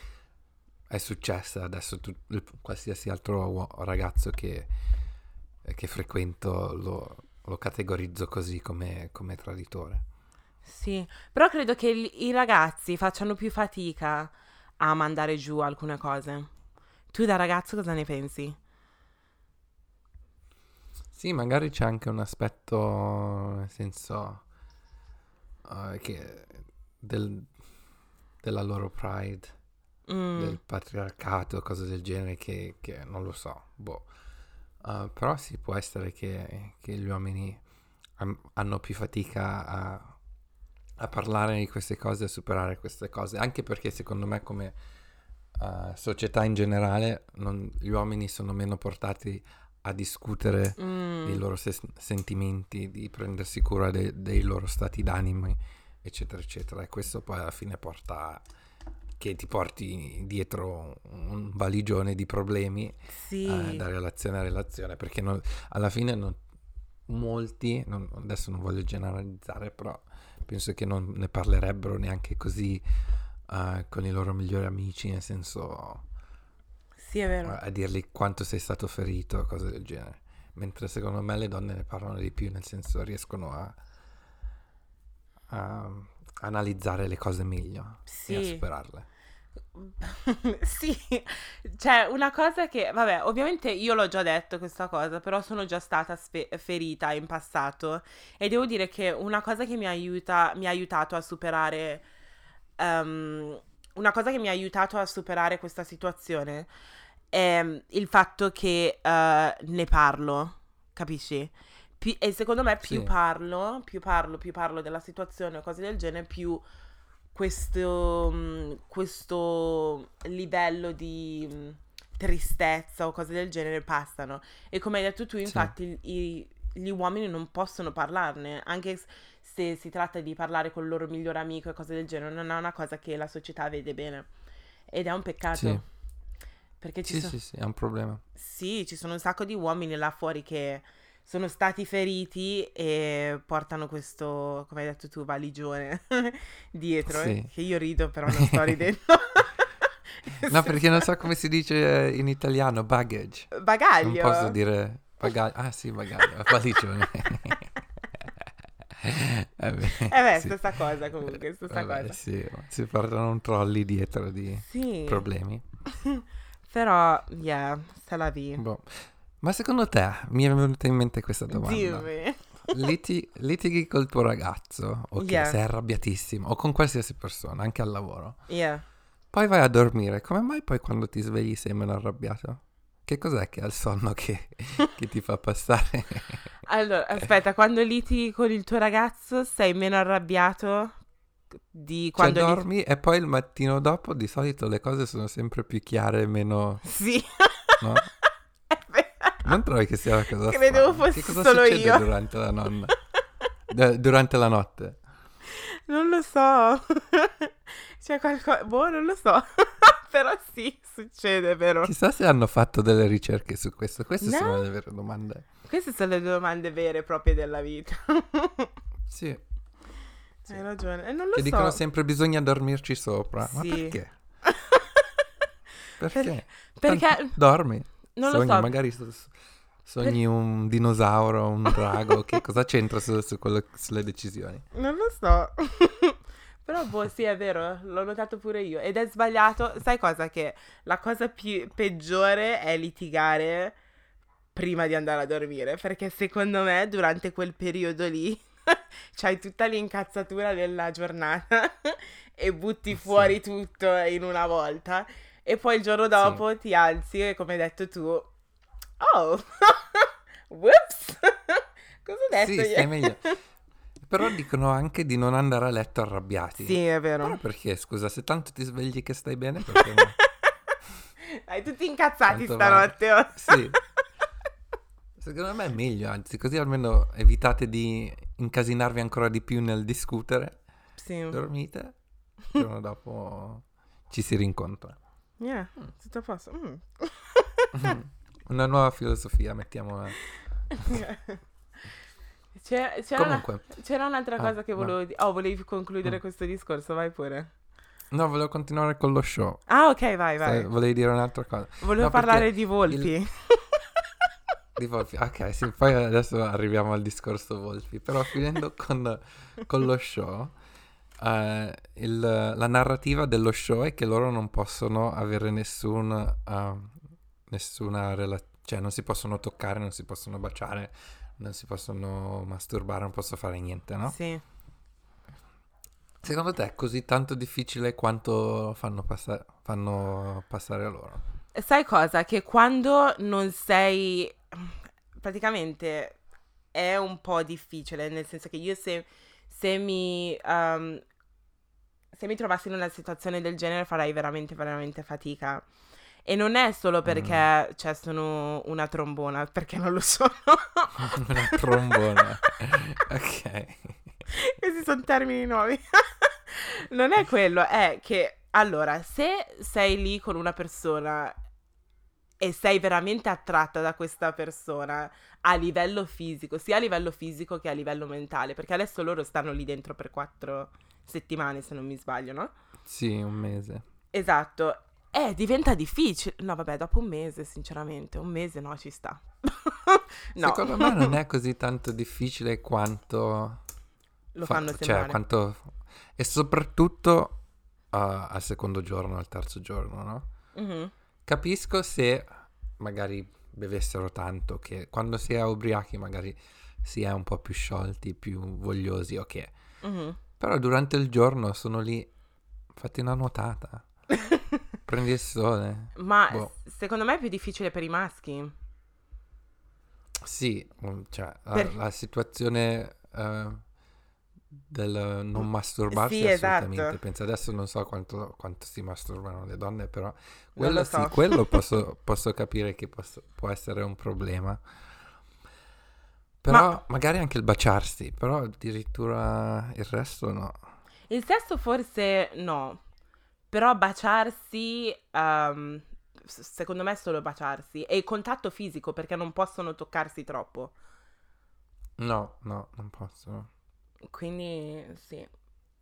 è successa adesso tu, qualsiasi altro uo- ragazzo che, che frequento lo, lo categorizzo così come, come traditore. sì, però credo che i ragazzi facciano più fatica a mandare giù alcune cose. Tu da ragazzo cosa ne pensi? Sì, magari c'è anche un aspetto, nel senso, eh, che del- della loro pride, Mm, del patriarcato, cose del genere, che, che non lo so, boh. Eh, però sì, può essere che, che gli uomini han- hanno più fatica a, a parlare di queste cose, a superare queste cose, anche perché secondo me come eh, società in generale non- gli uomini sono meno portati a discutere mm, dei loro ses- sentimenti, di prendersi cura de- dei loro stati d'animo, eccetera, eccetera. E questo poi alla fine porta a- che ti porti dietro un valigione di problemi sì, eh, da relazione a relazione, perché non- alla fine non- molti, non- adesso non voglio generalizzare, però penso che non ne parlerebbero neanche così eh, con i loro migliori amici, nel senso sì, è vero. a dirgli quanto sei stato ferito, cose del genere. Mentre secondo me le donne ne parlano di più, nel senso riescono a, a analizzare le cose meglio e a Sì. superarle. sì, cioè una cosa che, vabbè, ovviamente io l'ho già detto questa cosa, però sono già stata sfe- ferita in passato e devo dire che una cosa che mi aiuta, mi ha aiutato a superare, ehm, una cosa che mi ha aiutato a superare questa situazione è il fatto che eh, ne parlo, capisci? Pi- e secondo me più Sì. parlo, più parlo, più parlo della situazione o cose del genere, più questo, mm, questo livello di mm, tristezza o cose del genere passano. E come hai detto tu, infatti, i- gli uomini non possono parlarne, anche se si tratta di parlare con il loro migliore amico e cose del genere, non è una cosa che la società vede bene. Ed è un peccato. Sì. Perché ci Sì, so- sì, sì, è un problema. sì, ci sono un sacco di uomini là fuori che sono stati feriti e portano questo, come hai detto tu, valigione dietro. Sì. eh, Che io rido, però non sto ridendo. No, perché non so come si dice in italiano, baggage. Non Bagaglio. posso dire bagaglio. Ah sì, bagaglio, valigione. Vabbè, Eh beh, sì. stessa cosa comunque, stessa Vabbè, cosa. sì, si portano un trolley dietro di Sì, problemi. però, yeah, c'est la vie. Boh. Ma secondo te, mi è venuta in mente questa domanda. Dimmi. Liti- litighi col tuo ragazzo, ok, Yeah. sei arrabbiatissimo, o con qualsiasi persona, anche al lavoro. Yeah. Poi vai a dormire, come mai poi quando ti svegli sei meno arrabbiato? Che cos'è che ha il sonno che, che ti fa passare? Allora, aspetta, quando litighi con il tuo ragazzo sei meno arrabbiato di Cioè quando lit- dormi e poi il mattino dopo di solito le cose sono sempre più chiare e meno... Sì. No? Non trovi che sia una cosa Credevo strana? fossi Che cosa solo succede io. durante la nonna? D- durante la notte? Non lo so. C'è qualcosa. Boh, non lo so. Però sì, succede, vero? Chissà se hanno fatto delle ricerche su questo. Queste No. sono le vere domande. Queste sono le domande vere e proprie della vita. Sì. Sì. Hai ragione. E non lo Che so. dicono sempre bisogna dormirci sopra. Ma Sì. perché? Perché? Perché Tanto dormi. Non lo Sogni, so. magari sto- Sogni un dinosauro, un drago, che cosa c'entra su, su quello- sulle decisioni? Non lo so. Però, boh, sì, è vero, l'ho notato pure io. Ed è sbagliato. Sai cosa? Che la cosa più peggiore è litigare prima di andare a dormire. Perché secondo me, durante quel periodo lì, c'hai tutta l'incazzatura della giornata e butti Sì. fuori tutto in una volta. E poi il giorno dopo ti alzi e, come hai detto tu, oh, whoops, cosa ho detto Sì, io? stai meglio. Però dicono anche di non andare a letto arrabbiati. Sì, è Però vero. perché, scusa, se tanto ti svegli che stai bene, perché no? Dai, tutti incazzati Tanto stanotte. oh. Sì. Secondo me è meglio, anzi, così almeno evitate di incasinarvi ancora di più nel discutere. Sì. Dormite, il giorno dopo ci si rincontra. Yeah, tutto a posto. Mm. Una nuova filosofia, mettiamola. C'è- c'era, una- Comunque, c'era un'altra Ah, cosa che no. volevo dire. Oh, volevi concludere Mm. questo discorso? Vai pure. no, volevo continuare con lo show. Ah, ok, vai, vai. Se volevi dire un'altra cosa. Volevo no, parlare di volpi. Di Volpi. Ok, sì, poi adesso arriviamo al discorso Volpi. Però finendo con, con lo show, eh, il- la narrativa dello show è che loro non possono avere nessun, eh, nessuna relazione, cioè non si possono toccare, non si possono baciare, non si possono masturbare, non possono fare niente, no? Sì. Secondo te è così tanto difficile quanto fanno, passa- fanno passare a loro? Sai cosa? Che quando non sei... Praticamente è un po' difficile, nel senso che io se, se mi... um, se mi trovassi in una situazione del genere farei veramente, veramente fatica. E non è solo perché cioè, sono una trombona, perché non lo sono. Una trombona. ok. Questi sono termini nuovi. non è quello, è che allora, se sei lì con una persona e sei veramente attratta da questa persona a livello fisico, sia a livello fisico che a livello mentale, perché adesso loro stanno lì dentro per quattro settimane, se non mi sbaglio, no? Sì, un mese. Esatto. Eh, diventa difficile. No, vabbè, dopo un mese, sinceramente, un mese no, ci sta. no. Secondo me non è così tanto difficile quanto... Lo fa- fanno Cioè, sembrare. quanto... E soprattutto uh, al secondo giorno, al terzo giorno, no? Mhm. Capisco se magari bevessero tanto, che quando si è ubriachi magari si è un po' più sciolti, più vogliosi, ok. Mhm. Però durante il giorno sono lì, fatti una nuotata, prendi il sole. Ma Boh. secondo me è più difficile per i maschi. Sì, mm, cioè la, Per- la situazione eh, del non masturbarsi Sì, assolutamente. esatto. Penso adesso non so quanto, quanto si masturbano le donne, però quello lo sì, so. quello posso, posso capire che posso- può essere un problema. Però Ma- magari anche il baciarsi, però addirittura il resto no. Il sesso forse no, però baciarsi, s- secondo me è solo baciarsi. E il contatto fisico perché non possono toccarsi troppo. No, no, non posso. Quindi sì,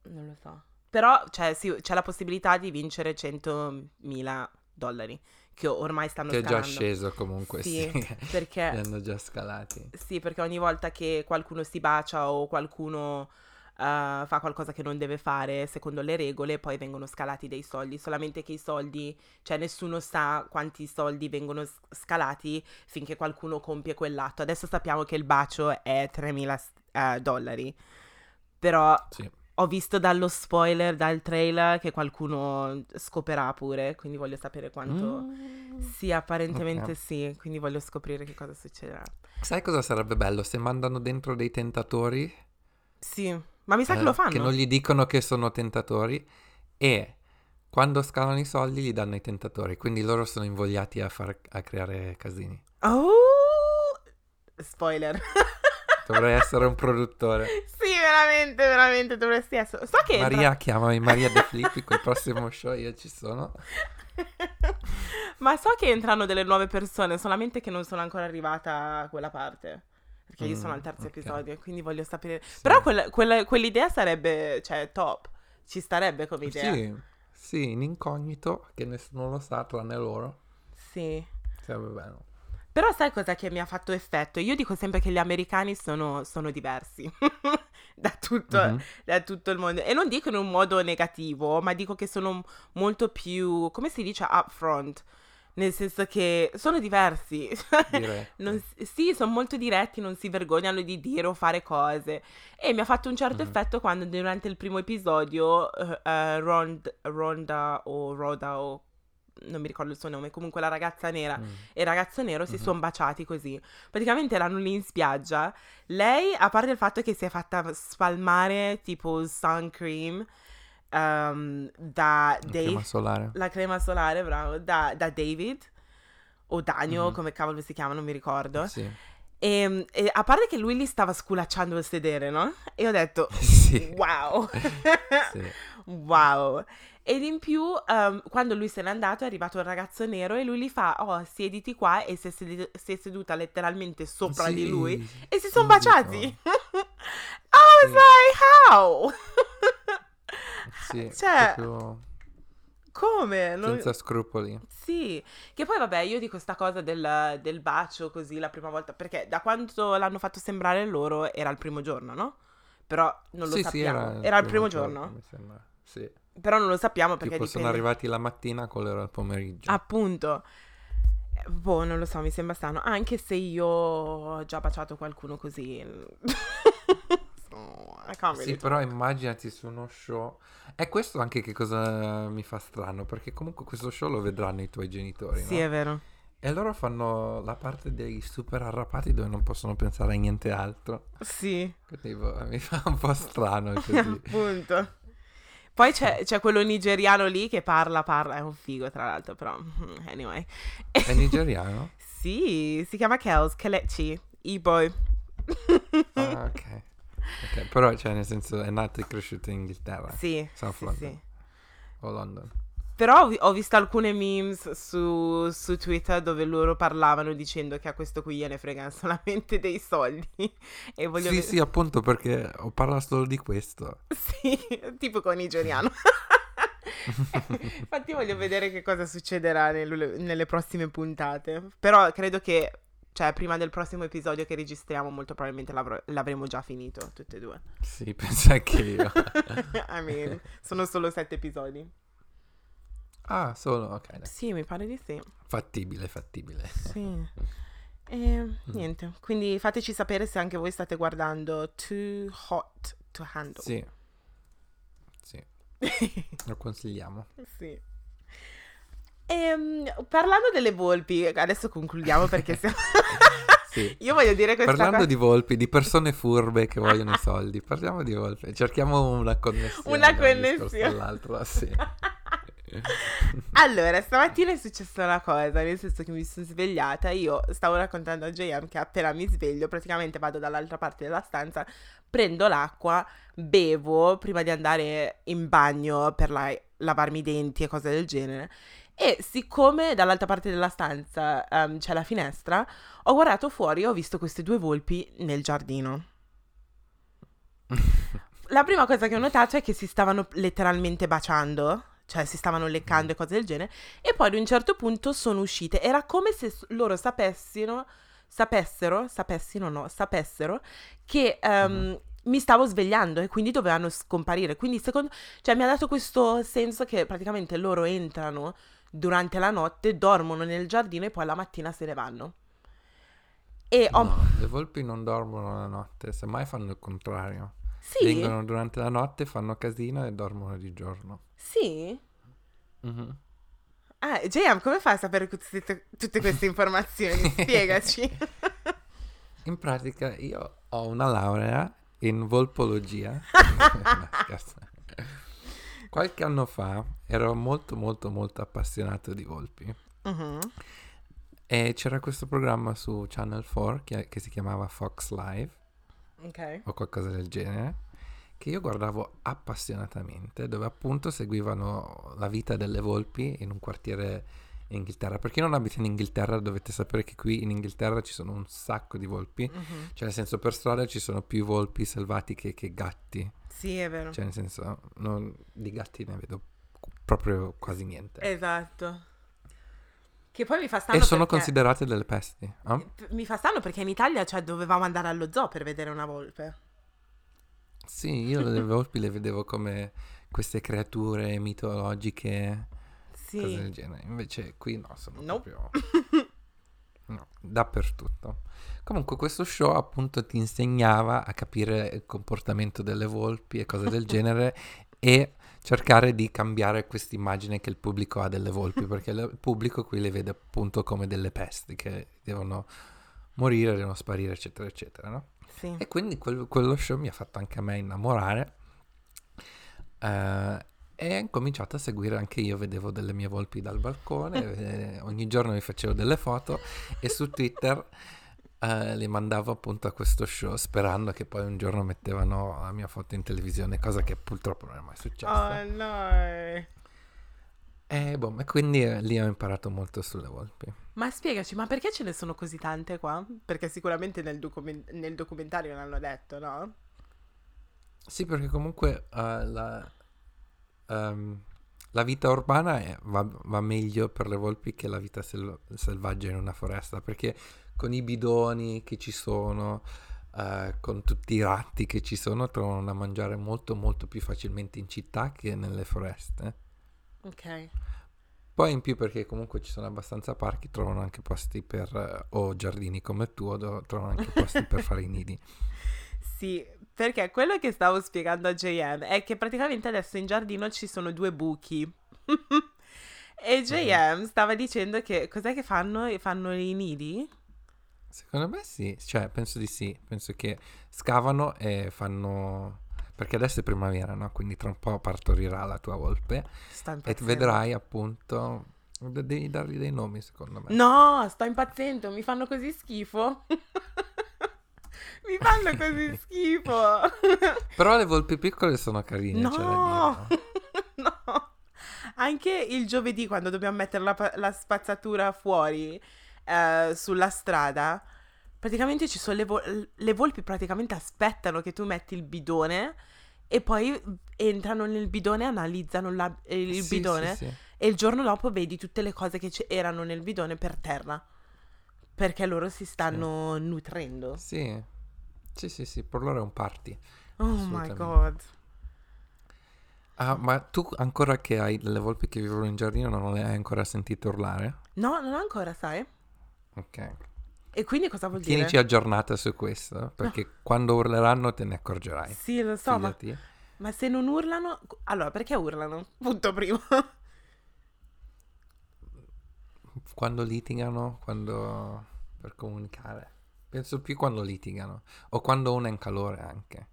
non lo so. Però cioè, sì, c'è la possibilità di vincere 100.000 dollari, che ormai stanno Che è già sceso comunque, sì. Sì, Li perché... hanno già scalati. Sì, perché ogni volta che qualcuno si bacia o qualcuno eh, fa qualcosa che non deve fare secondo le regole, poi vengono scalati dei soldi. Solamente che i soldi, cioè nessuno sa quanti soldi vengono scalati finché qualcuno compie quell'atto. Adesso sappiamo che il bacio è 3.000 s- eh, dollari. Però Sì. ho visto dallo spoiler, dal trailer, che qualcuno scoperà pure, quindi voglio sapere quanto... Mm. Sì, apparentemente Ok. sì, quindi voglio scoprire che cosa succederà. Sai cosa sarebbe bello se mandano dentro dei tentatori? Sì, ma mi sa che eh, lo fanno. Che non gli dicono che sono tentatori e quando scalano i soldi gli danno i tentatori, quindi loro sono invogliati a, far, a creare casini. Oh! Spoiler. Dovrei essere un produttore. sì, veramente, veramente dovresti essere. So che entra- Maria, chiamami Maria De Filippi, col prossimo show io ci sono. Ma so che entrano delle nuove persone, solamente che non sono ancora arrivata a quella parte. Perché io Mm, sono al terzo ok. episodio, quindi voglio sapere. Sì. Però quella- quella- quell'idea sarebbe, cioè, top. Ci starebbe come idea. Sì, sì, in incognito, che nessuno lo sa tranne loro. Sì. Sarebbe bello. Però sai cosa che mi ha fatto effetto? Io dico sempre che gli americani sono, sono diversi da, tutto, Mhm. da tutto il mondo. E non dico in un modo negativo, ma dico che sono molto più, come si dice, upfront. Nel senso che sono diversi. Non sì, sono molto diretti, non si vergognano di dire o fare cose. E mi ha fatto un certo Mhm. effetto quando durante il primo episodio eh, eh, Rond- Ronda o Rhoda o non mi ricordo il suo nome, comunque la ragazza nera Mm. e il ragazzo nero si Mhm. sono baciati così. Praticamente erano lì in spiaggia. Lei, a parte il fatto che si è fatta spalmare tipo sun cream ehm, da La Dave, crema solare. la crema solare, bravo, da, da David o Daniel, Mhm. come cavolo si chiama, non mi ricordo. Sì. E, e a parte che lui li stava sculacciando il sedere, no? E ho detto, sì. wow, Sì. wow. Ed in più, ehm, quando lui se n'è andato, è arrivato il ragazzo nero e lui gli fa, oh, siediti qua, e si è, sedi- si è seduta letteralmente sopra di Sì, lui. E si sono baciati. I was Sì. like, how? Sì, Cioè, proprio come? Non- senza scrupoli. Sì, che poi vabbè, io dico sta cosa del, del bacio così la prima volta, perché da quanto l'hanno fatto sembrare loro era il primo giorno, no? Però non lo sì, sì, sappiamo. era, il primo giorno, mi sembra. Sì. Però non lo sappiamo perché Tipo sono dipende. arrivati la mattina, quello era il pomeriggio. Appunto. Boh, non lo so, mi sembra strano. Anche se io ho già baciato qualcuno così. Really Sì, però immaginati su uno show. E questo anche che cosa mi fa strano, perché comunque questo show lo vedranno i tuoi genitori, Sì, no? è vero. E loro fanno la parte dei super arrapati dove non possono pensare a niente altro. Sì, Quindi boh, mi fa un po' strano così. appunto. Poi c'è, c'è quello nigeriano lì che parla, parla, è un figo tra l'altro, però anyway. È nigeriano? Sì, si chiama Kels, Kelechi, E-boy. Ah, ok. Ok, però cioè nel senso è nato e cresciuto in Inghilterra Sì, South sì, London. sì. o London. Però ho, vi- ho visto alcune memes su, su Twitter dove loro parlavano dicendo che a questo qui gliene frega solamente dei soldi. E voglio Sì, vedere... sì, appunto perché ho parlato solo di questo. Sì, tipo con nigeriano. Infatti voglio vedere che cosa succederà nel- nelle prossime puntate. Però credo che, cioè, prima del prossimo episodio che registriamo, molto probabilmente l'avremo già finito, tutte e due. Sì, penso anche io. I mean, sono solo sette episodi. Ah, solo, ok. dai. Sì, mi pare di sì. Fattibile, fattibile. Sì. E niente, quindi fateci sapere se anche voi state guardando Too Hot to Handle. Sì. Sì, lo consigliamo. Sì. Ehm, parlando delle volpi, adesso concludiamo perché siamo... Sì. Io voglio dire questa Parlando cosa... di volpi, di persone furbe che vogliono i soldi, parliamo di volpi. Cerchiamo una connessione. Una connessione. all'altro, sì. Allora, stamattina è successa una cosa, nel senso che mi sono svegliata, io stavo raccontando a JM che appena mi sveglio, praticamente vado dall'altra parte della stanza, prendo l'acqua, bevo prima di andare in bagno per la- lavarmi i denti e cose del genere. E siccome dall'altra parte della stanza ehm, c'è la finestra, ho guardato fuori e ho visto queste due volpi nel giardino. La prima cosa che ho notato è che si stavano letteralmente baciando, cioè si stavano leccando e cose del genere, e poi ad un certo punto sono uscite. Era come se loro sapessero, sapessero, sapessino no, sapessero che ehm, mi stavo svegliando e quindi dovevano scomparire. Quindi secondo, cioè mi ha dato questo senso che praticamente loro entrano durante la notte, dormono nel giardino e poi la mattina se ne vanno. E ho... No, le volpi non dormono la notte, semmai fanno il contrario. Sì, Vengono durante la notte, fanno casino e dormono di giorno. sì. Mhm. Ah, JM, come fai a sapere tutte, tutte queste informazioni? Spiegaci. In pratica io ho una laurea in volpologia. Qualche anno fa ero molto molto molto appassionato di volpi Mhm. e c'era questo programma su Channel 4 che, che si chiamava Fox Live Ok. o qualcosa del genere che io guardavo appassionatamente dove appunto seguivano la vita delle volpi in un quartiere in Inghilterra. Per chi non abita in Inghilterra dovete sapere che qui in Inghilterra ci sono un sacco di volpi, Mhm. cioè nel senso per strada ci sono più volpi selvatiche che gatti, Sì, è vero. cioè nel senso non- di gatti ne vedo proprio quasi niente. Esatto. Che poi mi fa strano E sono perché- considerate delle pesti. P- Mi fa strano perché in Italia, cioè, dovevamo andare allo zoo per vedere una volpe. Sì, io le volpi le vedevo come queste creature mitologiche, Sì. cose del genere. Invece qui no, sono Nope. proprio no, dappertutto. Comunque questo show appunto ti insegnava a capire il comportamento delle volpi e cose del genere e cercare di cambiare questa immagine che il pubblico ha delle volpi, perché il pubblico qui le vede appunto come delle pesti che devono morire, devono sparire, eccetera, eccetera, no? Sì. E quindi quel- quello show mi ha fatto anche a me innamorare. eh, e ho incominciato a seguire anche io, vedevo delle mie volpi dal balcone, eh, ogni giorno mi facevo delle foto e su Twitter eh, le mandavo appunto a questo show sperando che poi un giorno mettevano la mia foto in televisione, cosa che purtroppo non è mai successa. Oh no. E, boh, quindi eh, lì ho imparato molto sulle volpi. Ma spiegaci, ma perché ce ne sono così tante qua? Perché sicuramente nel, documen- nel documentario l'hanno detto, no? Sì, perché comunque eh, la, ehm, la vita urbana è- va, va meglio per le volpi che la vita sel- selvaggia in una foresta, perché con i bidoni che ci sono, eh, con tutti i ratti che ci sono, trovano da mangiare molto molto più facilmente in città che nelle foreste. Ok. Poi in più perché comunque ci sono abbastanza parchi, trovano anche posti per, eh, o giardini come il tuo, trovano anche posti per fare i nidi. Sì, perché quello che stavo spiegando a JM è che praticamente adesso in giardino ci sono due buchi. e JM stava dicendo che cos'è che fanno? Fanno i nidi? Secondo me sì, cioè penso di sì, penso che scavano e fanno... perché adesso è primavera, no? Quindi tra un po' partorirà la tua volpe e vedrai appunto... de- Devi dargli dei nomi secondo me. No, sto impazzendo, mi fanno così schifo. mi fanno così schifo. Però le volpi piccole sono carine, No, no. Anche il giovedì, quando dobbiamo mettere la, la spazzatura fuori eh, sulla strada, praticamente ci sono le, vol- le volpi praticamente aspettano che tu metti il bidone e poi entrano nel bidone, analizzano la- il Sì, bidone sì, sì. e il giorno dopo vedi tutte le cose che erano nel bidone per terra. Perché loro si stanno nutrendo. Sì, sì, sì, sì, per loro è un party. Oh my god. Ah, ma tu ancora che hai delle volpi che vivono in giardino non le hai ancora sentite urlare? No, non ancora, sai? Ok. E quindi cosa vuol dire? Tienici aggiornata su questo, perché quando urleranno te ne accorgerai. Sì, lo so, ma, ma se non urlano... Allora, perché urlano? Punto primo. Quando litigano, quando... per comunicare. Penso più quando litigano. O quando uno è in calore anche.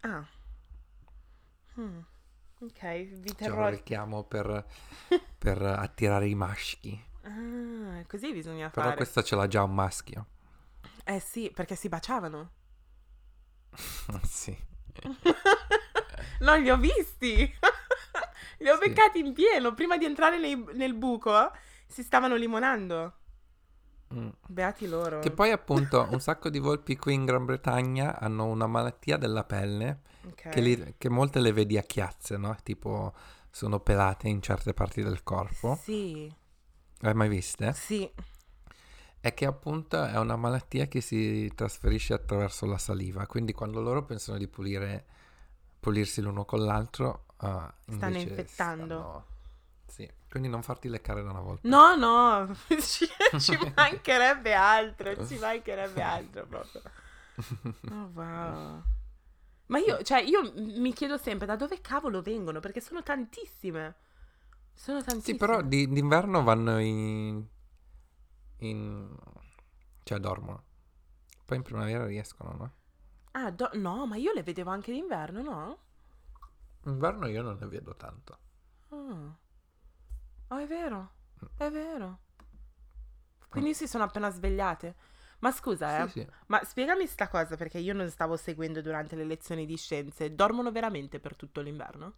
ah. Hmm. Ok, vi terrò... richiamo per, per attirare i maschi. Ah, così bisogna Però fare. questa ce l'ha già un maschio. Eh sì, perché si baciavano. sì. No, li ho visti. li ho Sì. beccati in pieno. Prima di entrare nei- nel buco, si stavano limonando. Mm. Beati loro. Che poi appunto un sacco di volpi qui in Gran Bretagna hanno una malattia della pelle Ok. che, li- che molte le vedi a chiazze, no? Tipo sono pelate in certe parti del corpo. Sì, L'hai mai viste? sì. È che appunto è una malattia che si trasferisce attraverso la saliva, quindi quando loro pensano di pulire, pulirsi l'uno con l'altro, ah, Stanno infettando. stanno- Sì, quindi non farti leccare da una volta. No, no, ci, ci mancherebbe altro, ci mancherebbe altro proprio. Oh, wow. Ma io, cioè, io mi chiedo sempre da dove cavolo vengono, perché sono tantissime. Sono tantissime. Sì, però di- d'inverno vanno in... in... cioè dormono. Poi in primavera riescono, no? Ah, do- no, ma io le vedevo anche d'inverno, no? Inverno io non ne vedo tanto. Ah. Oh, è vero, è vero. Quindi si sono appena svegliate. Ma scusa, eh, Sì, sì. ma spiegami sta cosa perché io non stavo seguendo durante le lezioni di scienze. Dormono veramente per tutto l'inverno?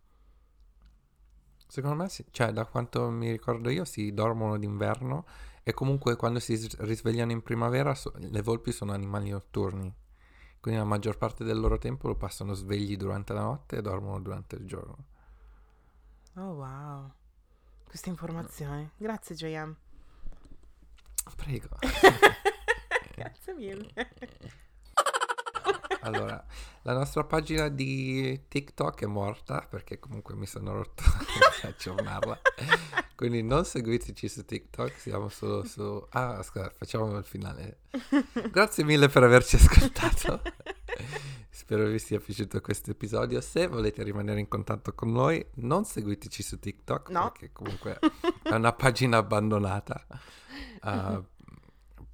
Secondo me sì, cioè da quanto mi ricordo io si dormono d'inverno e comunque quando si s- risvegliano in primavera so- le volpi sono animali notturni, quindi la maggior parte del loro tempo lo passano svegli durante la notte e dormono durante il giorno. Oh, wow. Queste informazioni. Grazie, JM. Prego. Grazie mille. Allora, la nostra pagina di TikTok è morta perché comunque mi sono rotto aggiornarla. Quindi non seguiteci su TikTok, siamo solo su... Ah, scusa, facciamo il finale. Grazie mille per averci ascoltato. Spero vi sia piaciuto questo episodio. Se volete rimanere in contatto con noi, non seguiteci su TikTok No. perché comunque è una pagina abbandonata. Uh,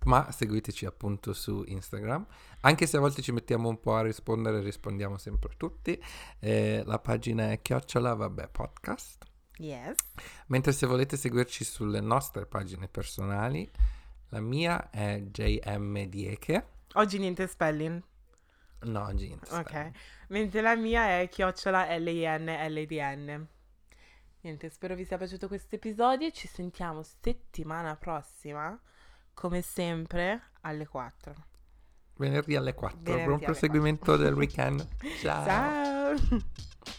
ma seguiteci appunto su Instagram. Anche se a volte ci mettiamo un po' a rispondere, rispondiamo sempre tutti. Eh, la pagina è chiocciola vabbè podcast. Yes. Mentre se volete seguirci sulle nostre pagine personali, la mia è JM Dieke. Oggi niente spelling. No, jeans. Ok. Mentre la mia è chiocciola L-I-N-L-D-N. Niente, spero vi sia piaciuto questo episodio. Ci sentiamo settimana prossima, come sempre, alle 4. Venerdì alle 4. Venerdì Buon alle proseguimento del weekend. Ciao. Ciao.